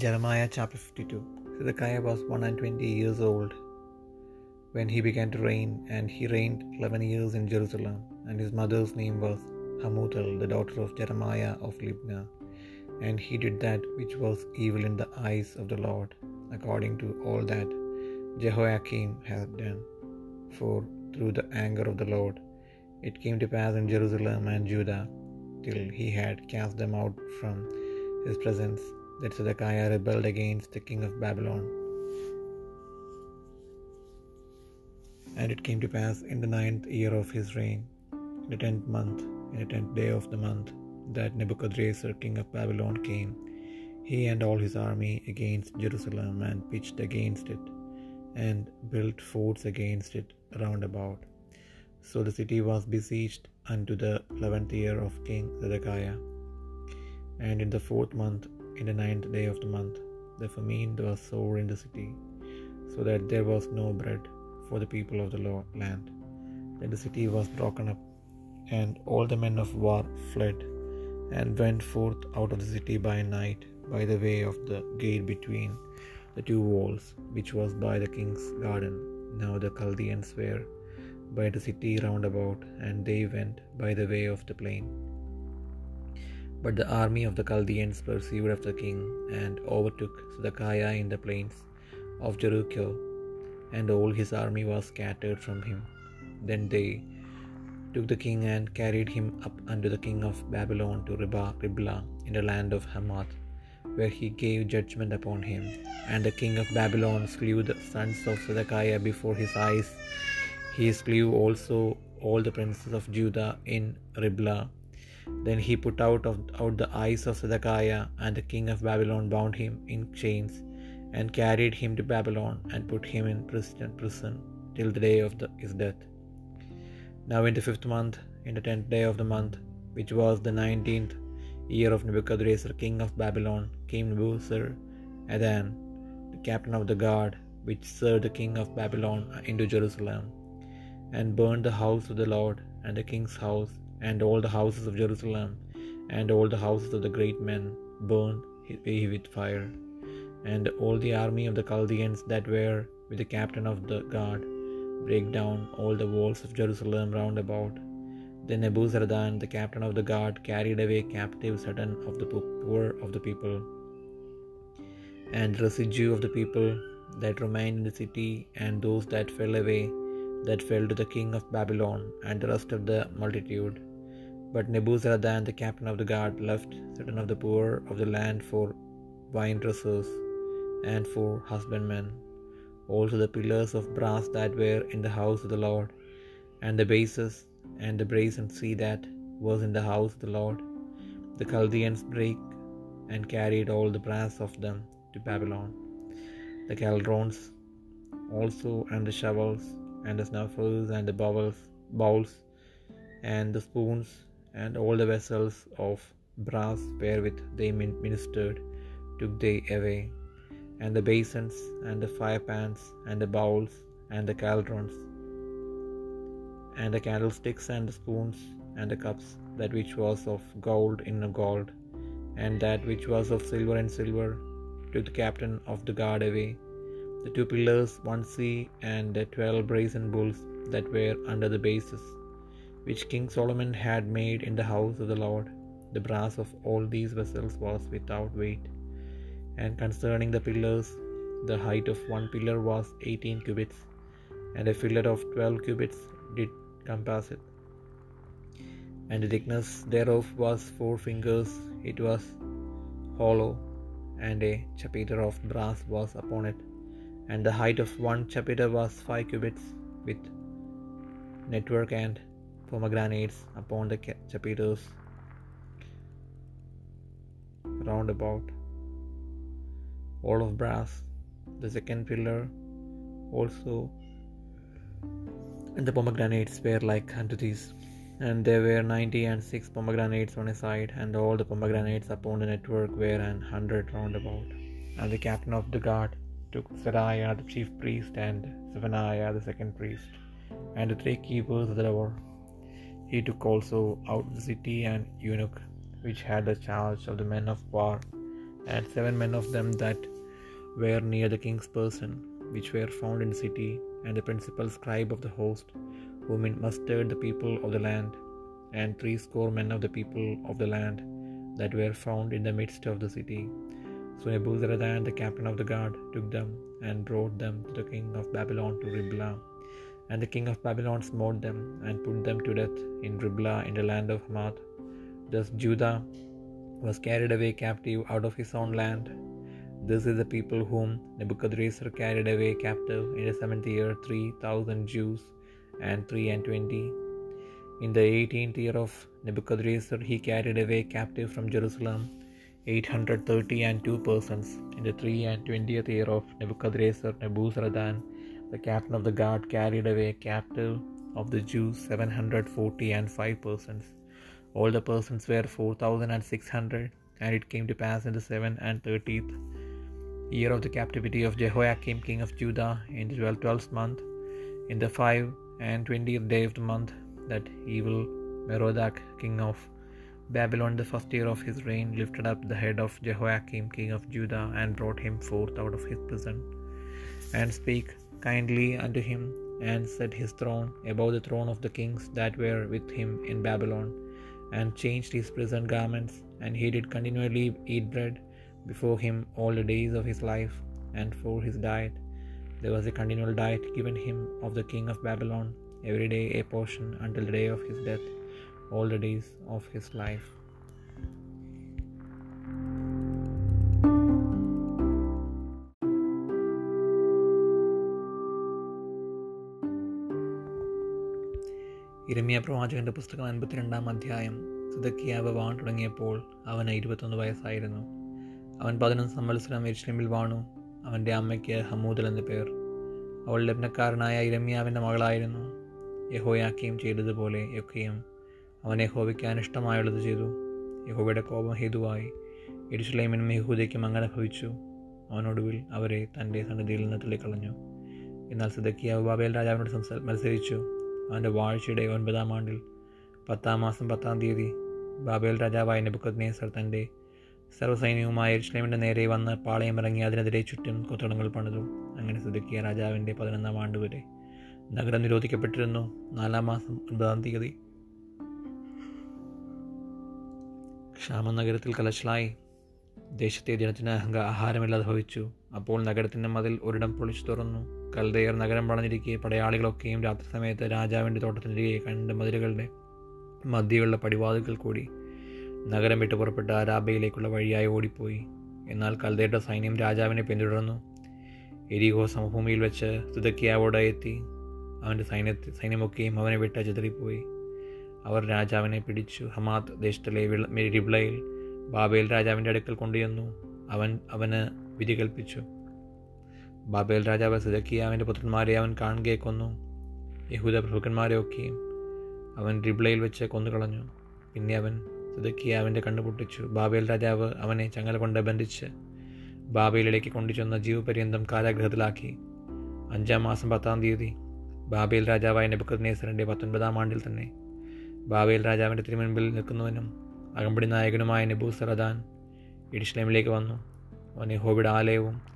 Jeremiah chapter 52 Zedekiah was one and twenty years old when he began to reign, and he reigned eleven years in Jerusalem. And his mother's name was Hamutal, the daughter of Jeremiah of Libnah. And he did that which was evil in the eyes of the Lord, according to all that Jehoiakim had done. For through the anger of the Lord it came to pass in Jerusalem and Judah, till he had cast them out from his presence, that Zedekiah rebelled against the king of Babylon. And it came to pass in the ninth year of his reign, in the tenth month, in the tenth day of the month, that Nebuchadrezzar king of Babylon came, he and all his army, against Jerusalem, and pitched against it, and built forts against it round about. So the city was besieged unto the eleventh year of King Zedekiah. And in the fourth month, in the ninth day of the month, the famine was sore in the city, so that there was no bread for the people of the land. Then the city was broken up, and all the men of war fled, and went forth out of the city by night by the way of the gate between the two walls, which was by the king's garden. Now the Chaldeans were by the city round about, and they went by the way of the plain. But the army of the Chaldeans pursued after the king, and overtook Zedekiah in the plains of Jericho, and all his army was scattered from him. Then they took the king and carried him up unto the king of Babylon to Riblah in the land of Hamath, where he gave judgment upon him. And the king of Babylon slew the sons of Zedekiah before his eyes. He slew also all the princes of Judah in Riblah. Then he put out of out the eyes of Zedekiah, and the king of Babylon bound him in chains, and carried him to Babylon, and put him in prison, prison till the day of the, his death. Now in the fifth month, in the tenth day of the month, which was the nineteenth year of Nebuchadrezzar king of Babylon, came Nebuzaradan, the captain of the guard, which served the king of Babylon, into Jerusalem, and burned the house of the Lord, and the king's house, and all the houses of Jerusalem, and all the houses of the great men burned with fire. And all the army of the Chaldeans that were with the captain of the guard brake down all the walls of Jerusalem round about. Then Nebuzaradan, the captain of the guard, carried away captive certain of the poor of the people, and the residue of the people that remained in the city, and those that fell away, that fell to the king of Babylon, and the rest of the multitude. But Nebuzaradan, the captain of the guard, left certain of the poor of the land for vine dressers and for husbandmen. Also the pillars of brass that were in the house of the Lord, and the bases and the brazen sea that was in the house of the Lord, the Chaldeans brake and carried all the brass of them to Babylon. The caldrons also, and the shovels, and the snuffers, and the bowls, bowls, and the spoons, and all the vessels of brass wherewith they ministered, took they away, and the basins, and the firepans, and the bowls, and the caldrons, and the candlesticks, and the spoons, and the cups, that which was of gold in gold, and that which was of silver in silver, took the captain of the guard away. The two pillars, one sea, and the twelve brazen bulls that were under the bases, which King Solomon had made in the house of the Lord. The brass of all these vessels was without weight. And concerning the pillars, the height of one pillar was eighteen cubits, and a fillet of twelve cubits did compass it. And the thickness thereof was four fingers, it was hollow, and a chapiter of brass was upon it. And the height of one chapiter was five cubits, with network and pomegranates upon the chapiters round about, all of brass. The second pillar also, and the pomegranates were like unto these. And there were ninety and six pomegranates on a side, and all the pomegranates upon the network were an hundred round about. And the captain of the guard took Seraiah the chief priest, and Zephaniah the second priest, and the three keepers of the door. He took also out the city and eunuch, which had the charge of the men of war, and seven men of them that were near the king's person, which were found in the city, and the principal scribe of the host, who mustered the people of the land, and threescore men of the people of the land that were found in the midst of the city. So Nebuzaradan, the captain of the guard, took them and brought them to the king of Babylon to Riblah. And the king of Babylon smote them and put them to death in Riblah in the land of Hamath. Thus Judah was carried away captive out of his own land. This is the people whom Nebuchadrezzar carried away captive in the seventh year, three thousand Jews and three and twenty. In the eighteenth year of Nebuchadrezzar, he carried away captive from Jerusalem eight hundred thirty and two persons. In the three and twentieth year of Nebuchadrezzar, Nebuzaradan, the captain of the guard, carried away captive of the Jews seven hundred forty and five persons. All the persons were four thousand and six hundred. And it came to pass in the seventh and thirtieth year of the captivity of Jehoiachin king of Judah, in the twelfth month, in the five and twentieth day of the month, that evil Merodach king of Babylon, the first year of his reign, lifted up the head of Jehoiachin king of Judah, and brought him forth out of his prison, and spake kindly unto him, and set his throne above the throne of the kings that were with him in Babylon, and changed his prison garments, and he did continually eat bread before him all the days of his life, and for his diet there was a continual diet given him of the king of Babylon, every day a portion until the day of his death, all the days of his life. ഇരമ്യ പ്രവാചകന്റെ പുസ്തകം അൻപത്തിരണ്ടാം അധ്യായം. സിദക്കിയാവ് warn തുടങ്ങിയപ്പോൾ അവന് ഇരുപത്തൊന്ന് വയസ്സായിരുന്നു. അവൻ പതിനൊന്ന് സംവത്സരം എരിശ്ലിമിൽ വാണു. അവന്റെ അമ്മയ്ക്ക് ഹമൂദൽ എന്ന പേർ. അവൾ ലബ്നക്കാരനായ ഇരമ്യാവിന്റെ മകളായിരുന്നു. യഹോയാക്കിയും ചെയ്തതുപോലെ യൊക്കെയും അവൻ യഹോവയ്ക്ക് അനിഷ്ടമായുള്ളത് ചെയ്തു. യഹോവയുടെ കോപം ഹേതുവായി. എരിശ്ലൈമിനും യഹൂദയ്ക്കും അങ്ങനെ ഭവിച്ചു. അവനൊടുവിൽ അവരെ തന്റെ സന്നിധിയിൽ നിന്ന് തള്ളിക്കളഞ്ഞു എന്നാൽ സിദക്കിയാവ് ബാബേൽ രാജാവിനോട് സംസാ മത്സരിച്ചു. അവന്റെ വാഴ്ചയുടെ ഒൻപതാം ആണ്ടിൽ പത്താം മാസം പത്താം തീയതി ബാബേൽ രാജാവായ നെബുക്കദ്നേസർ തന്റെ സർവസൈന്യവുമായ ഇസ്ലാമിന്റെ നേരെ വന്ന് പാളയമിറങ്ങി അതിനെതിരെ ചുറ്റും കൊത്തളങ്ങൾ പണിതു. അങ്ങനെ സുതുക്കിയ രാജാവിന്റെ പതിനൊന്നാം ആണ്ട് വരെ നഗരം നിരോധിക്കപ്പെട്ടിരുന്നു. നാലാം മാസം ഒൻപതാം തീയതി. ക്ഷാമ നഗരത്തിൽ കലശലായി. ദേശത്തെ ജനത്തിന് അഹങ്ക ആഹാരമില്ലാതെ ഭവിച്ചു. അപ്പോൾ നഗരത്തിന്റെ മതിൽ ഒരിടം പൊളിച്ചു തുറന്നു. കൽദയർ നഗരം വളഞ്ഞിരിക്കെ പടയാളികളൊക്കെയും രാത്രി സമയത്ത് രാജാവിന്റെ തോട്ടത്തിനിരികെ കണ്ട് മതിലുകളുടെ മധ്യയുള്ള പടിവാതിൽകൾ കൂടി നഗരം വിട്ട് പുറപ്പെട്ട് അരാബയിലേക്കുള്ള വഴിയായി ഓടിപ്പോയി. എന്നാൽ കൽദയുടെ സൈന്യം രാജാവിനെ പിന്തുടർന്നു. എരിഹോ സമഭൂമിയിൽ വെച്ച് സുതക്കിയാവോടെ എത്തി. അവന്റെ സൈന്യ സൈന്യമൊക്കെയും അവനെ വിട്ട് ചിതറിപ്പോയി. അവർ രാജാവിനെ പിടിച്ചു. ഹമാത്ത് ദേശത്തിലെ റിബ്ലയിൽ ബാബേൽ രാജാവിന്റെ അടുക്കൽ കൊണ്ടുചെന്നു. അവൻ അവന് വിധി കൽപ്പിച്ചു. ബാബേൽ രാജാവ് സിദക്കിയാവിന്റെ പുത്രന്മാരെ അവൻ കാണുകയെ കൊന്നു. യഹൂദ പ്രഭുക്കന്മാരെ ഒക്കെയും അവൻ റിബ്ലയിൽ വെച്ച് കൊന്നുകളഞ്ഞു. പിന്നെ അവൻ സിദക്കിയാവിന്റെ കണ്ണുപൊട്ടിച്ചു ബാബേൽ രാജാവ് അവനെ ചങ്ങല കൊണ്ട് ബന്ധിച്ച് ബാബേലിലേക്ക് കൊണ്ടുചെന്ന ജീവപര്യന്തം കാരാഗ്രഹത്തിലാക്കി അഞ്ചാം മാസം പത്താം തീയതി ബാബേൽ രാജാവായ നെബുക്കദ്നേസറിന്റെ പത്തൊൻപതാം ആണ്ടിൽ തന്നെ ബാബേൽ രാജാവിന്റെ തിരുമുൻപിൽ നിൽക്കുന്നവനും അകമ്പടി നായകനുമായ നെബൂസറദാൻ ഇഡിഷ്ലേമിലേക്ക് വന്നു. അവൻ യഹോബിയുടെ ആലയവും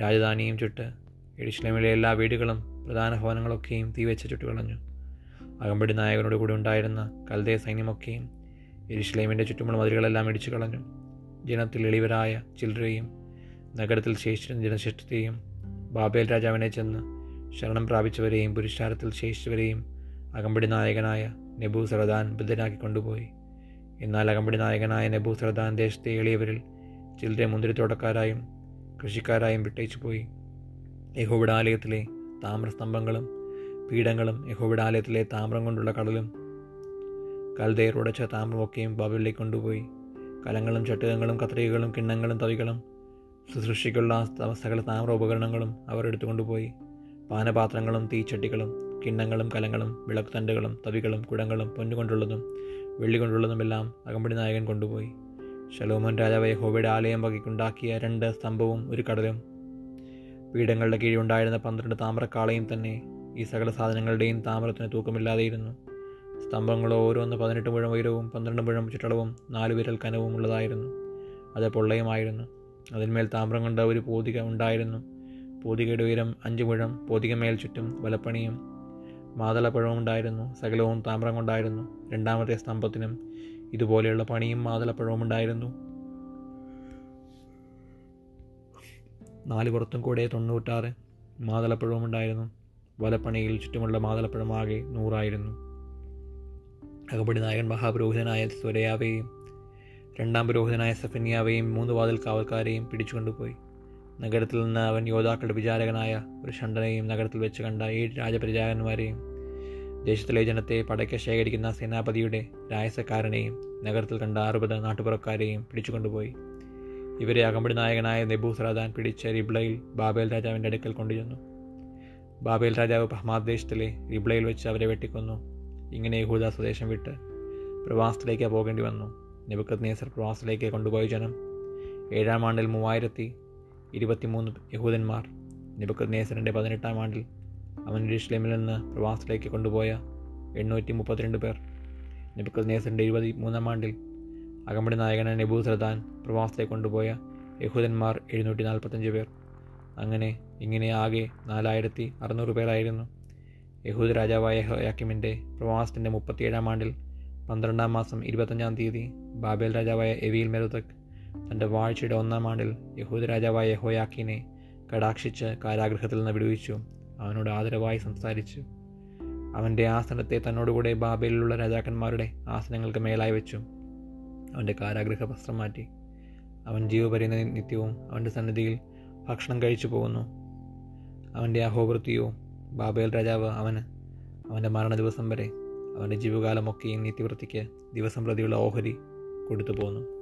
രാജധാനിയും ചുട്ട് എഡിഷ്ലേമിലെ എല്ലാ വീടുകളും പ്രധാന ഭവനങ്ങളൊക്കെയും തീവച്ച് ചുട്ടുകളഞ്ഞു. അകമ്പടി നായകനോട് കൂടി ഉണ്ടായിരുന്ന കൽദയ സൈന്യമൊക്കെയും എരിശ്ലേമിന്റെ ചുറ്റുമുള്ള മതിലുകളെല്ലാം ഇടിച്ചു കളഞ്ഞു. ജനത്തിൽ എളിവരായ ചിലരെയും നഗരത്തിൽ ശേഷിച്ചിരുന്ന ജനശിഷ്ടത്തെയും ബാബേൽ രാജാവിനെ ചെന്ന് ശരണം പ്രാപിച്ചവരെയും പുരുഷാരത്തിൽ ശേഷിച്ചവരെയും അകമ്പടി നായകനായ നെബു സറദാൻ ബുദ്ധനാക്കി കൊണ്ടുപോയി. എന്നാൽ അകമ്പടി നായകനായ നെബു സറദാൻ ദേശത്തെ എളിയവരിൽ ചിലരെ മുന്തിരിത്തോട്ടക്കാരായും കൃഷിക്കാരായും വിട്ടയച്ചു പോയി. യഹോബിയുടെ ആലയത്തിലെ താമ്രസ്തംഭങ്ങളും പീഠങ്ങളും യഹോബിയുടെ ആലയത്തിലെ താമ്രം കൊണ്ടുള്ള കടലും കൽതയർ ഉടച്ച താമ്രമൊക്കെയും ബാബിലേക്ക് കൊണ്ടുപോയി. കലങ്ങളും ചട്ടുകങ്ങളും കത്രികകളും കിണ്ണങ്ങളും തവികളും ശുശ്രൂഷയ്ക്കുള്ള സകല താമ്ര ഉപകരണങ്ങളും അവർ എടുത്തുകൊണ്ടുപോയി. പാനപാത്രങ്ങളും തീച്ചട്ടികളും കിണ്ണങ്ങളും കലങ്ങളും വിളക്കുതണ്ടുകളും തവികളും കുടങ്ങളും പൊന്നുകൊണ്ടുള്ളതും വെള്ളി കൊണ്ടുള്ളതുമെല്ലാം അകമ്പടി നായകൻ കൊണ്ടുപോയി. ശലോമോൻ രാജാവ് യഹോവയുടെ ആലയം വകയ്ക്കുണ്ടാക്കിയ രണ്ട് സ്തംഭവും ഒരു കടലും. പീഠങ്ങളുടെ കീഴിലുണ്ടായിരുന്ന പന്ത്രണ്ട് താമ്രക്കാളയും തന്നെ ഈ സകല സാധനങ്ങളുടെയും താമ്രത്തിന് തൂക്കമില്ലാതെയിരുന്നു. സ്തംഭങ്ങൾ ഓരോന്ന് പതിനെട്ട് മുഴം ഉയരവും പന്ത്രണ്ട് മുഴം ചുറ്റളവും നാല് വിരൽ കനവും ഉള്ളതായിരുന്നു. അത് പൊള്ളയുമായിരുന്നു. അതിന്മേൽ താമ്രം കൊണ്ട് ഒരു പോതിക ഉണ്ടായിരുന്നു. പോതികയുടെ ഉയരം അഞ്ച് മുഴം പോതികമേൽ ചുറ്റും വലപ്പണിയും. മാതളപ്പഴവും ഉണ്ടായിരുന്നു. സകലവും താമ്രം കൊണ്ടായിരുന്നു. രണ്ടാമത്തെ സ്തംഭത്തിനും ഇതുപോലെയുള്ള പണിയും മാതളപ്പഴവും ഉണ്ടായിരുന്നു. നാല് പുറത്തും കൂടെ തൊണ്ണൂറ്റാറ് മാതളപ്പഴവും ഉണ്ടായിരുന്നു. വലപ്പണിയിൽ ചുറ്റുമുള്ള മാതളപ്പഴം ആകെ നൂറായിരുന്നു. അകബടി നായകൻ മഹാപുരോഹിതനായ സ്വരയാവെയും രണ്ടാം പുരോഹിതനായ സഫന്യാവെയും മൂന്ന് വാതിൽ കാവൽക്കാരെയും പിടിച്ചുകൊണ്ടുപോയി. നഗരത്തിൽ നിന്ന് അവൻ യോദ്ധാക്കളുടെ വിചാരകനായ ഒരു ഷണ്ടനെയും നഗരത്തിൽ വെച്ച് കണ്ട ഏഴ് രാജപരിചാരന്മാരെയും ദേശത്തിലെ ജനത്തെ പടയ്ക്ക് ശേഖരിക്കുന്ന സേനാപതിയുടെ രായസക്കാരനെയും നഗരത്തിൽ കണ്ട അറുപത് നാട്ടുപുറക്കാരെയും പിടിച്ചുകൊണ്ടുപോയി. ഇവരെ അകമ്പടി നായകനായ നെബൂസ്രാദാൻ പിടിച്ച റിബ്ലയിൽ ബാബേൽ രാജാവിന്റെ അടുക്കൽ കൊണ്ടുചെന്നു. ബാബേൽ രാജാവ് പഹ്മാദേശത്തിലെ റിബ്ലയിൽ വെച്ച് അവരെ വെട്ടിക്കൊന്നു. ഇങ്ങനെ യഹൂദ സ്വദേശം വിട്ട് പ്രവാസത്തിലേക്ക് പോകേണ്ടി വന്നു. നെബുക്കത് നേസർ പ്രവാസത്തിലേക്ക് കൊണ്ടുപോയ ജനം ഏഴാം ആണ്ടിൽ മൂവായിരത്തി ഇരുപത്തിമൂന്ന് യഹൂദന്മാർ നെബുക്കത് നേസറിന്റെ പതിനെട്ടാം ആണ്ടിൽ അവൻ ഇരുഷ്ലേമിൽ നിന്ന് പ്രവാസത്തിലേക്ക് കൊണ്ടുപോയ എണ്ണൂറ്റി മുപ്പത്തിരണ്ട് പേർ. നെബുക്കത് നേസറിന്റെ ഇരുപത്തി മൂന്നാം ആണ്ടിൽ അകമ്പടി നായകനായ നെബൂസർദാൻ പ്രവാസത്തെ കൊണ്ടുപോയ യഹൂദന്മാർ എഴുന്നൂറ്റി നാൽപ്പത്തഞ്ച് പേർ. അങ്ങനെ ഇങ്ങനെ ആകെ നാലായിരത്തി അറുന്നൂറ് പേരായിരുന്നു. യഹൂദ രാജാവായ യാക്കിമിന്റെ പ്രവാസത്തിന്റെ മുപ്പത്തിയേഴാം ആണ്ടിൽ പന്ത്രണ്ടാം മാസം ഇരുപത്തഞ്ചാം തീയതി ബാബേൽ രാജാവായ എവിയിൽ മെരുതക് തന്റെ വാഴ്ചയുടെ ഒന്നാം ആണ്ടിൽ യഹൂദ രാജാവായ ഹോയാക്കിനെ കടാക്ഷിച്ച് കാരാഗ്രഹത്തിൽ നിന്ന് വിടുവിച്ചു. അവനോട് ആദരവായി സംസാരിച്ചു. അവന്റെ ആസനത്തെ തന്നോടുകൂടെ ബാബേലിലുള്ള രാജാക്കന്മാരുടെ ആസനങ്ങൾക്ക് മേലായി വെച്ചു. അവന്റെ കാരാഗ്രഹ വസ്ത്രം മാറ്റി. അവൻ ജീവപര്യന്ത നിത്യവും അവന്റെ സന്നിധിയിൽ ഭക്ഷണം കഴിച്ചു പോകുന്നു. അവന്റെ അഹോവൃത്തിയോ ബാബേൽ രാജാവ് അവന് അവന്റെ മരണ ദിവസം വരെ അവന്റെ ജീവകാലമൊക്കെയും നിത്യവൃത്തിക്ക് ദിവസം പ്രതിയുള്ള ഓഹരി കൊടുത്തു പോന്നു.